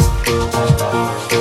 Thank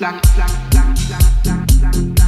Lang, lang, lang, lang, lang, lang,